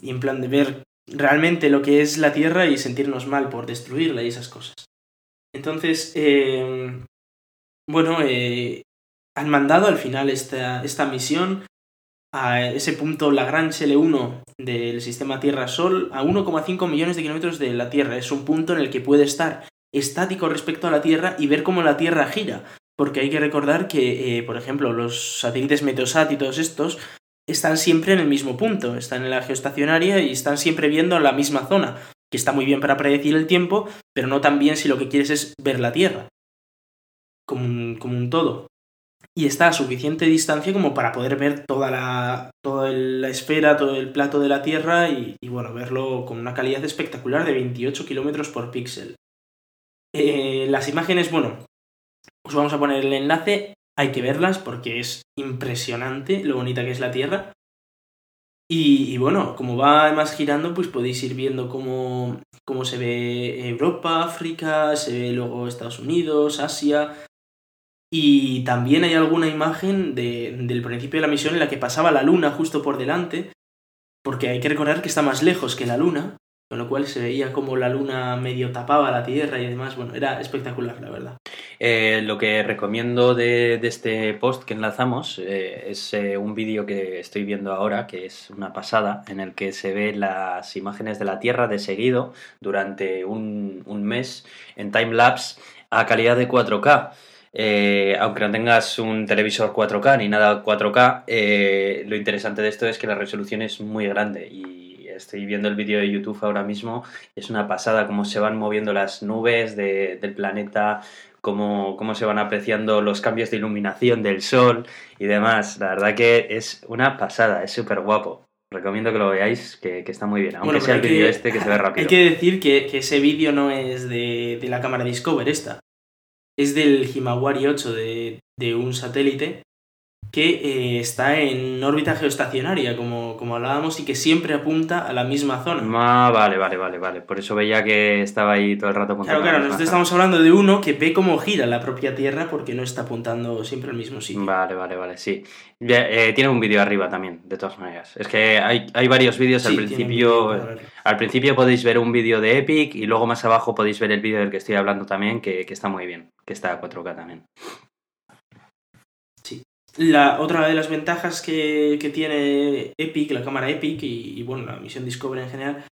y en plan de ver realmente lo que es la Tierra y sentirnos mal por destruirla y esas cosas. Entonces, eh, bueno, eh, han mandado al final esta, esta misión a ese punto Lagrange L1 del sistema Tierra-Sol a 1,5 millones de kilómetros de la Tierra. Es un punto en el que puede estar estático respecto a la Tierra y ver cómo la Tierra gira. Porque hay que recordar que, eh, por ejemplo, los satélites Meteosat y todos estos están siempre en el mismo punto, están en la geoestacionaria y están siempre viendo la misma zona, que está muy bien para predecir el tiempo, pero no tan bien si lo que quieres es ver la Tierra, como un, como un todo. Y está a suficiente distancia como para poder ver toda la, toda la esfera, todo el plato de la Tierra y, y, bueno, verlo con una calidad espectacular de 28 kilómetros por píxel. Eh, las imágenes, bueno, os vamos a poner el enlace, hay que verlas porque es impresionante lo bonita que es la Tierra. Y, bueno, como va además girando, pues podéis ir viendo cómo, cómo se ve Europa, África, se ve luego Estados Unidos, Asia. Y también hay alguna imagen de- del principio de la misión en la que pasaba la luna justo por delante, porque hay que recordar que está más lejos que la luna, con lo cual se veía como la luna medio tapaba la Tierra y demás. Bueno, era espectacular, la verdad. Eh, lo que recomiendo de, este post que enlazamos eh, es eh, un vídeo que estoy viendo ahora, que es una pasada, en el que se ve las imágenes de la Tierra de seguido durante un, un mes en timelapse a calidad de 4K. Eh, aunque no tengas un televisor 4K ni nada 4K, eh, lo interesante de esto es que la resolución es muy grande y estoy viendo el vídeo de YouTube ahora mismo, es una pasada cómo se van moviendo las nubes de- del planeta, cómo, cómo se van apreciando los cambios de iluminación del sol y demás. La verdad que es una pasada, es súper guapo. Recomiendo que lo veáis, que, que está muy bien. Aunque Bueno, sea el vídeo este que se ve rápido. Hay que decir que, que ese vídeo no es de, de la cámara Discover esta. Es del Himawari 8 de, de un satélite que eh, está en órbita geoestacionaria, como, como hablábamos, y que siempre apunta a la misma zona. Ah, vale, vale, vale, vale. Por eso veía que estaba ahí todo el rato Claro, apuntando claro, la nosotros estamos hablando de uno que ve cómo gira la propia Tierra porque no está apuntando siempre al mismo sitio. Vale, vale, vale, sí. Eh, tiene un vídeo arriba también, de todas maneras. Es que hay, hay varios vídeos Sí, al principio. Al principio podéis ver un vídeo de Epic y luego más abajo podéis ver el vídeo del que estoy hablando también, que, que está muy bien, que está a 4K también. La otra de las ventajas que, que tiene Epic, la cámara Epic y, y, bueno, la misión Discovery en general,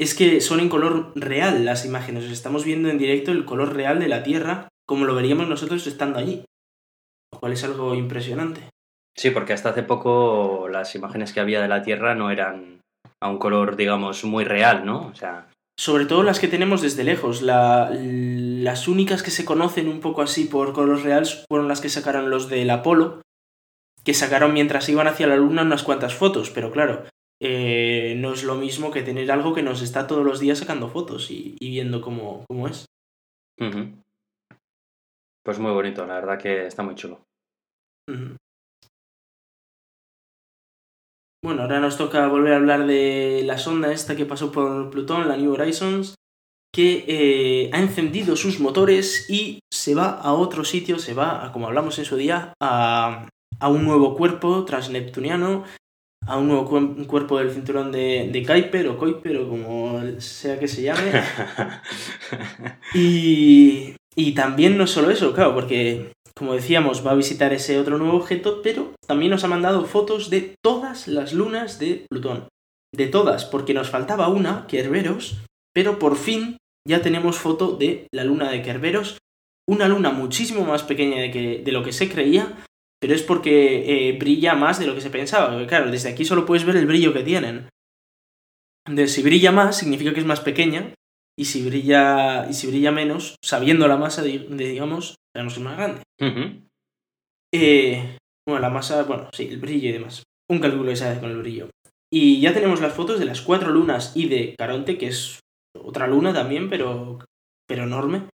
es que son en color real las imágenes. Estamos viendo en directo el color real de la Tierra como lo veríamos nosotros estando allí. Lo cual es algo impresionante. Sí, porque hasta hace poco las imágenes que había de la Tierra no eran a un color, digamos, muy real, ¿no? O sea, Sobre todo las que tenemos desde lejos. La- las únicas que se conocen un poco así por color real fueron las que sacaron los del Apolo, que sacaron mientras iban hacia la Luna unas cuantas fotos, pero claro, eh, no es lo mismo que tener algo que nos está todos los días sacando fotos y, y viendo cómo, cómo es. pues muy bonito, la verdad que está muy chulo. Bueno, ahora nos toca volver a hablar de la sonda esta que pasó por Plutón, la New Horizons, que eh, ha encendido sus motores y se va a otro sitio, se va, a, como hablamos en su día, a, a un nuevo cuerpo transneptuniano, a un nuevo cuerpo del cinturón de, de Kuiper o Kuiper o como sea que se llame. Y, y también no solo eso, claro, porque como decíamos, va a visitar ese otro nuevo objeto, pero también nos ha mandado fotos de todas las lunas de Plutón. de todas, porque nos faltaba una, Kerberos, pero por fin ya tenemos foto de la luna de Kerberos, una luna muchísimo más pequeña de, que, de lo que se creía, pero es porque eh, brilla más de lo que se pensaba. claro, desde aquí solo puedes ver el brillo que tienen. De si brilla más, significa que es más pequeña, y si brilla, y si brilla menos, sabiendo la masa, de, digamos, sabemos que es más grande. eh, bueno, la masa, bueno, sí, el brillo y demás. Un cálculo que se hace con el brillo. Y ya tenemos las fotos de las cuatro lunas y de Caronte, que es otra luna también, pero, pero enorme.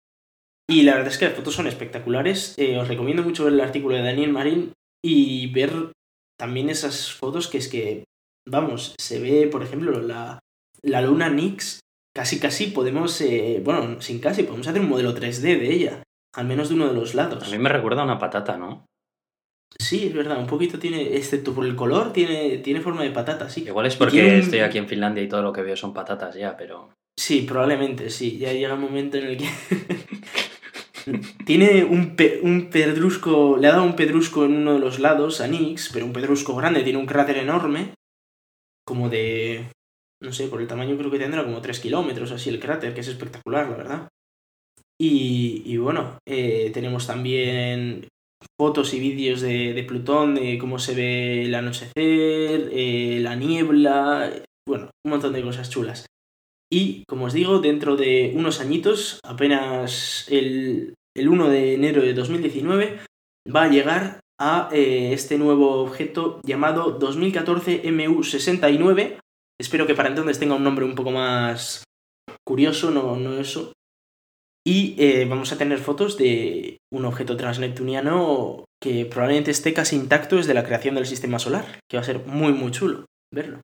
Y la verdad es que las fotos son espectaculares. Eh, os recomiendo mucho ver el artículo de Daniel Marín y ver también esas fotos que es que, vamos, se ve, por ejemplo, la, la luna Nix. Casi, casi podemos, eh, bueno, sin casi, podemos hacer un modelo 3D de ella. Al menos de uno de los lados. A mí me recuerda a una patata, ¿no? Sí, es verdad, un poquito tiene, excepto por el color, tiene, tiene forma de patata, sí. Igual es porque estoy aquí en Finlandia y todo lo que veo son patatas ya, pero... Sí, probablemente, sí. Ya llega un momento en el que... tiene un, un pedrusco, le ha dado un pedrusco en uno de los lados a Nix, pero un pedrusco grande, tiene un cráter enorme, como de... No sé, por el tamaño creo que tendrá como 3 kilómetros así el cráter, que es espectacular, la verdad. Y, y bueno, eh, tenemos también fotos y vídeos de, Plutón, de cómo se ve el anochecer, eh, la niebla, bueno, un montón de cosas chulas. Y, como os digo, dentro de unos añitos, apenas el, 1 de enero de 2019, va a llegar a eh, este nuevo objeto llamado 2014 MU69. Espero que para entonces tenga un nombre un poco más curioso, no, no eso, y eh, vamos a tener fotos de un objeto transneptuniano que probablemente esté casi intacto desde la creación del sistema solar, que va a ser muy, muy chulo verlo.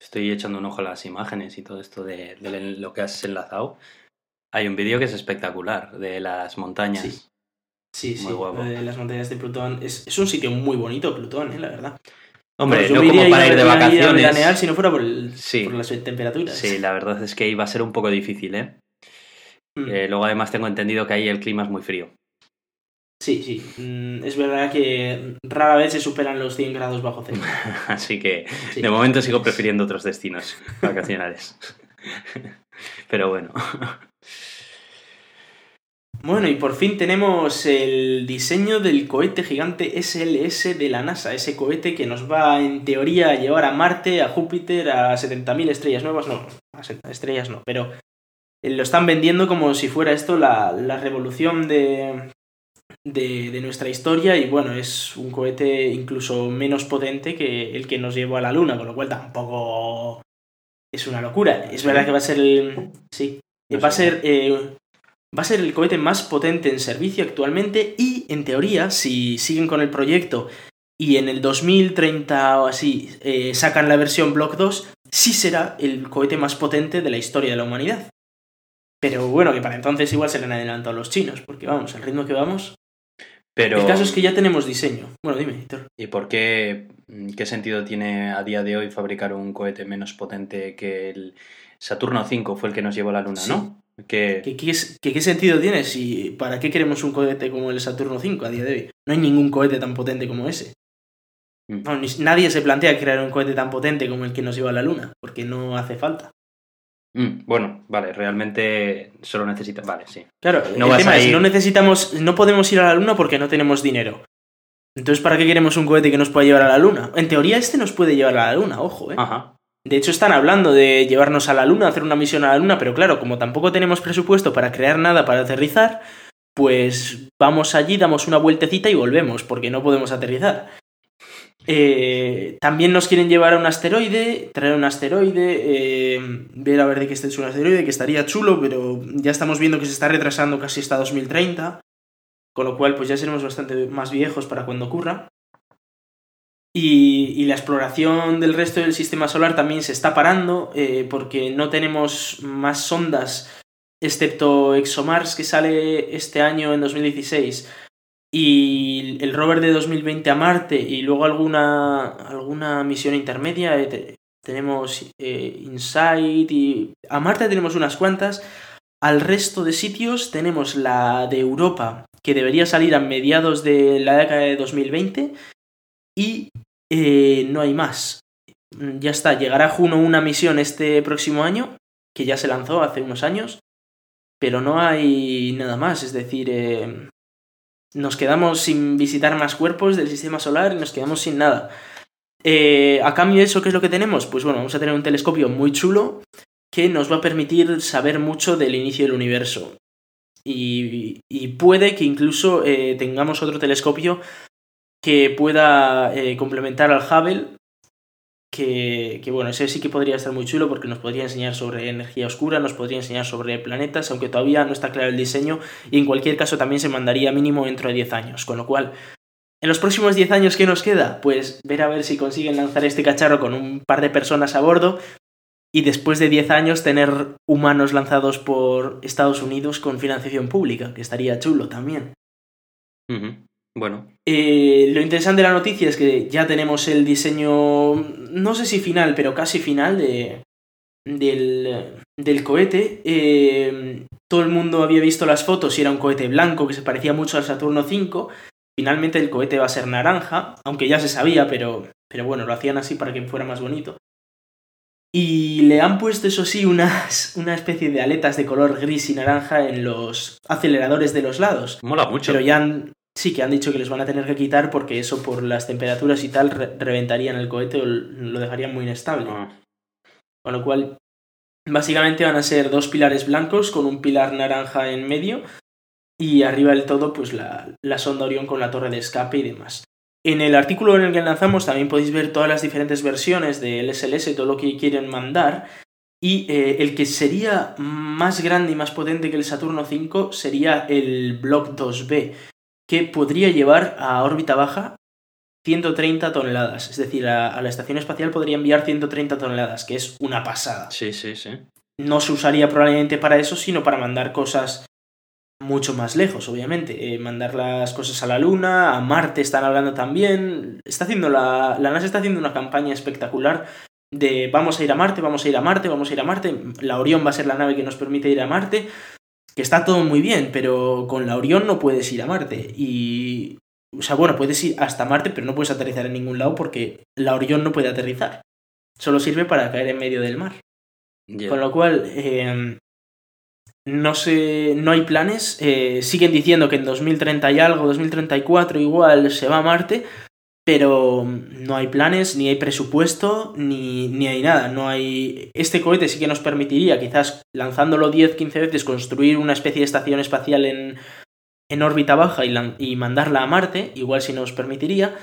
Estoy echando un ojo a las imágenes y todo esto de, lo que has enlazado. Hay un vídeo que es espectacular de las montañas. Sí, sí, De las montañas de Plutón. Es, un sitio muy bonito, Plutón, ¿eh? la verdad. Hombre, no como para ir de vacaciones. si no fuera por, por las temperaturas. Sí, la verdad es que iba a ser un poco difícil, ¿eh? Mm. Eh, luego además tengo entendido que ahí el clima es muy frío. Sí, sí. Mm, es verdad que rara vez se superan los 100 grados bajo cero. Así que de momento sigo prefiriendo otros destinos vacacionales. Pero bueno. Bueno, y por fin tenemos el diseño del cohete gigante SLS de la NASA, ese cohete que nos va en teoría a llevar a Marte, a Júpiter, a 70.000 estrellas nuevas, no, a estrellas no, pero lo están vendiendo como si fuera esto la, revolución de, de, nuestra historia y bueno, es un cohete incluso menos potente que el que nos llevó a la Luna, con lo cual tampoco es una locura. Es verdad que va a ser el... Sí, va a ser... Eh, va a ser el cohete más potente en servicio actualmente y, en teoría, si siguen con el proyecto y en el 2030 o así eh, sacan la versión Block 2, sí será el cohete más potente de la historia de la humanidad. Pero bueno, que para entonces igual se le han adelantado los chinos, porque vamos, el ritmo que vamos. Pero... El caso es que ya tenemos diseño. Bueno, dime, ¿Y por qué, qué sentido tiene a día de hoy fabricar un cohete menos potente que el Saturno 5 fue el que nos llevó a la Luna, ¿no? ¿Qué, ¿Qué, sentido tiene si para qué queremos un cohete como el Saturno 5 a día de hoy? No hay ningún cohete tan potente como ese. Mm. nadie se plantea crear un cohete tan potente como el que nos lleva a la Luna, porque no hace falta. Mm, bueno, vale, realmente solo necesitas. Vale, sí. Claro, no el tema es, no necesitamos. No podemos ir a la luna porque no tenemos dinero. Entonces, ¿para qué queremos un cohete que nos pueda llevar a la luna? En teoría, este nos puede llevar a la luna, ojo, ¿eh? Ajá. De hecho, están hablando de llevarnos a la luna, hacer una misión a la luna, pero claro, como tampoco tenemos presupuesto para crear nada para aterrizar, pues vamos allí, damos una vueltecita y volvemos, porque no podemos aterrizar. Eh, también nos quieren llevar a un asteroide, traer un asteroide, eh, ver a ver de qué este es un asteroide, que estaría chulo, pero ya estamos viendo que se está retrasando casi hasta 2030, con lo cual pues ya seremos bastante más viejos para cuando ocurra. Y, la exploración del resto del sistema solar también se está parando, eh, porque no tenemos más sondas, excepto ExoMars, que sale este año en 2016 y el rover de 2020 a Marte y luego alguna, alguna misión intermedia. Eh, tenemos eh, Insight y a Marte tenemos unas cuantas. Al resto de sitios tenemos la de Europa, que debería salir a mediados de la década de 2020 y eh, no hay más. ya está, llegará Juno una misión este próximo año, que ya se lanzó hace unos años, pero no hay nada más, es decir, eh, nos quedamos sin visitar más cuerpos del sistema solar y nos quedamos sin nada. Eh, a cambio de eso, ¿qué es lo que tenemos? Pues bueno, vamos a tener un telescopio muy chulo que nos va a permitir saber mucho del inicio del universo. Y, puede que incluso eh, tengamos otro telescopio que pueda eh, complementar al Hubble, que, que, bueno, ese sí que podría estar muy chulo porque nos podría enseñar sobre energía oscura, nos podría enseñar sobre planetas, aunque todavía no está claro el diseño y en cualquier caso también se mandaría mínimo dentro de 10 años, con lo cual en los próximos 10 años, ¿qué nos queda? Pues ver a ver si consiguen lanzar este cacharro con un par de personas a bordo y después de 10 años tener humanos lanzados por Estados Unidos con financiación pública, que estaría chulo también. Bueno. Eh, lo interesante de la noticia es que ya tenemos el diseño, no sé si final, pero casi final de, del, del cohete. Eh, todo el mundo había visto las fotos y era un cohete blanco que se parecía mucho al Saturno 5 Finalmente el cohete va a ser naranja, aunque ya se sabía, pero, pero bueno, lo hacían así para que fuera más bonito. Y le han puesto, eso sí, unas, una especie de aletas de color gris y naranja en los aceleradores de los lados. Mola mucho. Pero ya han, sí que han dicho que les van a tener que quitar porque eso por las temperaturas y tal reventarían el cohete o lo dejarían muy inestable. Ah. Con lo cual, básicamente van a ser dos pilares blancos con un pilar naranja en medio y arriba del todo pues la, sonda Orión con la torre de escape y demás. En el artículo en el que lanzamos también podéis ver todas las diferentes versiones del SLS, todo lo que quieren mandar. Y eh, el que sería más grande y más potente que el Saturno 5 sería el Block 2B, que podría llevar a órbita baja 130 toneladas. Es decir, a, a, la estación espacial podría enviar 130 toneladas, que es una pasada. Sí, sí, sí. No se usaría probablemente para eso, sino para mandar cosas mucho más lejos, obviamente. Eh, mandar las cosas a la Luna, a Marte están hablando también. Está haciendo la, la NASA está haciendo una campaña espectacular de vamos a ir a Marte, vamos a ir a Marte, vamos a ir a Marte. La Orión va a ser la nave que nos permite ir a Marte. Que está todo muy bien, pero con la Orión no puedes ir a Marte. Y. O sea, bueno, puedes ir hasta Marte, pero no puedes aterrizar en ningún lado porque la Orión no puede aterrizar. Solo sirve para caer en medio del mar. Con lo cual, eh, no sé, no hay planes. Eh, siguen diciendo que en 2030 y algo, 2034 igual se va a Marte, pero no hay planes, ni hay presupuesto, ni, ni hay nada. No hay. Este cohete sí que nos permitiría, quizás lanzándolo 10-15 veces, construir una especie de estación espacial en, en órbita baja y, mandarla a Marte, igual si nos permitiría.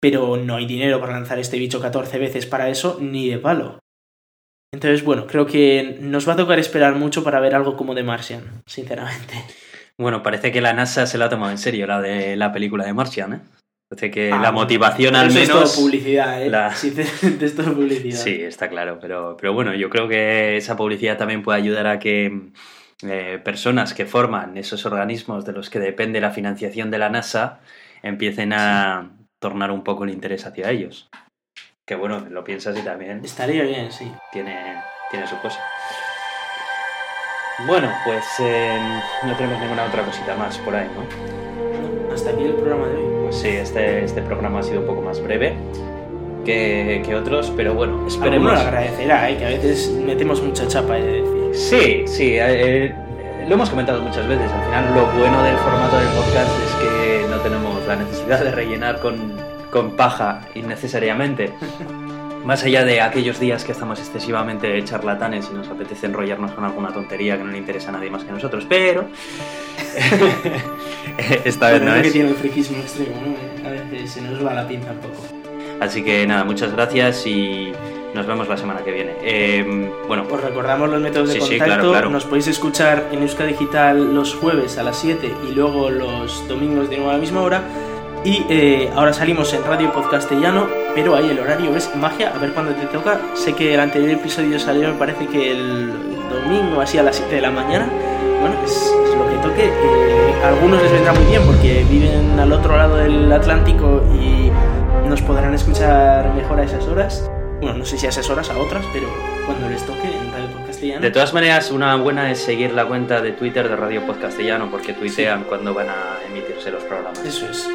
Pero no hay dinero para lanzar este bicho 14 veces para eso, ni de palo. Entonces, bueno, creo que nos va a tocar esperar mucho para ver algo como The Martian, sinceramente. Bueno, parece que la NASA se la ha tomado en serio, la de la película de Martian, ¿eh? Que ah, la motivación al menos... Es publicidad, ¿eh? es todo publicidad. Sí, está claro, pero, pero bueno, yo creo que esa publicidad también puede ayudar a que eh, personas que forman esos organismos de los que depende la financiación de la NASA empiecen a tornar un poco el interés hacia ellos. Que bueno, lo piensas y también. Estaría bien, sí. Tiene, tiene su cosa. Bueno, pues em, no tenemos ninguna otra cosita más por ahí, ¿no? Hasta aquí el programa de hoy. Pues sí, este, este programa ha sido un poco más breve que, que otros, pero bueno, esperemos. lo agradecerá, ¿eh? que a veces metemos mucha chapa, de decir. Sí, sí, eh, lo hemos comentado muchas veces. Al final, lo bueno del formato del podcast es que no tenemos la necesidad de rellenar con con paja innecesariamente. Más allá de aquellos días que estamos excesivamente charlatanes y nos apetece enrollarnos con alguna tontería que no le interesa a nadie más que a nosotros, pero esta vez no es. que tiene el friquismo extremo, ¿no? A veces se nos va la pinza un poco. Así que nada, muchas gracias y nos vemos la semana que viene. Eh, bueno, os recordamos los métodos de contacto. Nos podéis escuchar en Euska Digital los jueves a las 7 y luego los domingos de nuevo a la misma hora. Y eh, ahora salimos en Radio Podcastellano, pero ahí el horario es magia, a ver cuándo te toca. Sé que el anterior episodio salió, me parece que el domingo, así a las 7 de la mañana. Bueno, es, lo que toque. Eh, a algunos les vendrá muy bien porque viven al otro lado del Atlántico y nos podrán escuchar mejor a esas horas. Bueno, no sé si a esas horas, a otras, pero cuando les toque en Radio Podcastellano. De todas maneras, una buena es seguir la cuenta de Twitter de Radio Podcastellano porque tuitean cuando van a emitirse los programas. Eso es.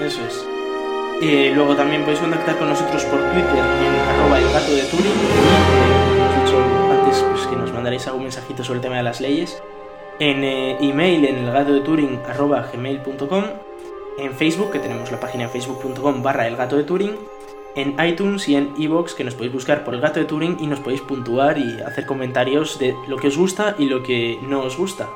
Eso es. Eh, luego también podéis contactar con nosotros por Twitter en arroba el gato de Turing. Y, como hemos dicho antes, pues que nos mandaréis algún mensajito sobre el tema de las leyes. En eh, email en el gato de Turing arroba gmail.com. En Facebook, que tenemos la página facebook.com barra el gato de Turing. En iTunes y en iVoox, que nos podéis buscar por el gato de Turing y nos podéis puntuar y hacer comentarios de lo que os gusta y lo que no os gusta.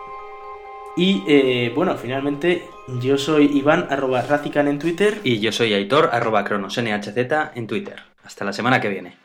Y eh, bueno, finalmente yo soy Iván arroba Razican en Twitter. Y yo soy Aitor, arroba cronosnhz en Twitter. Hasta la semana que viene.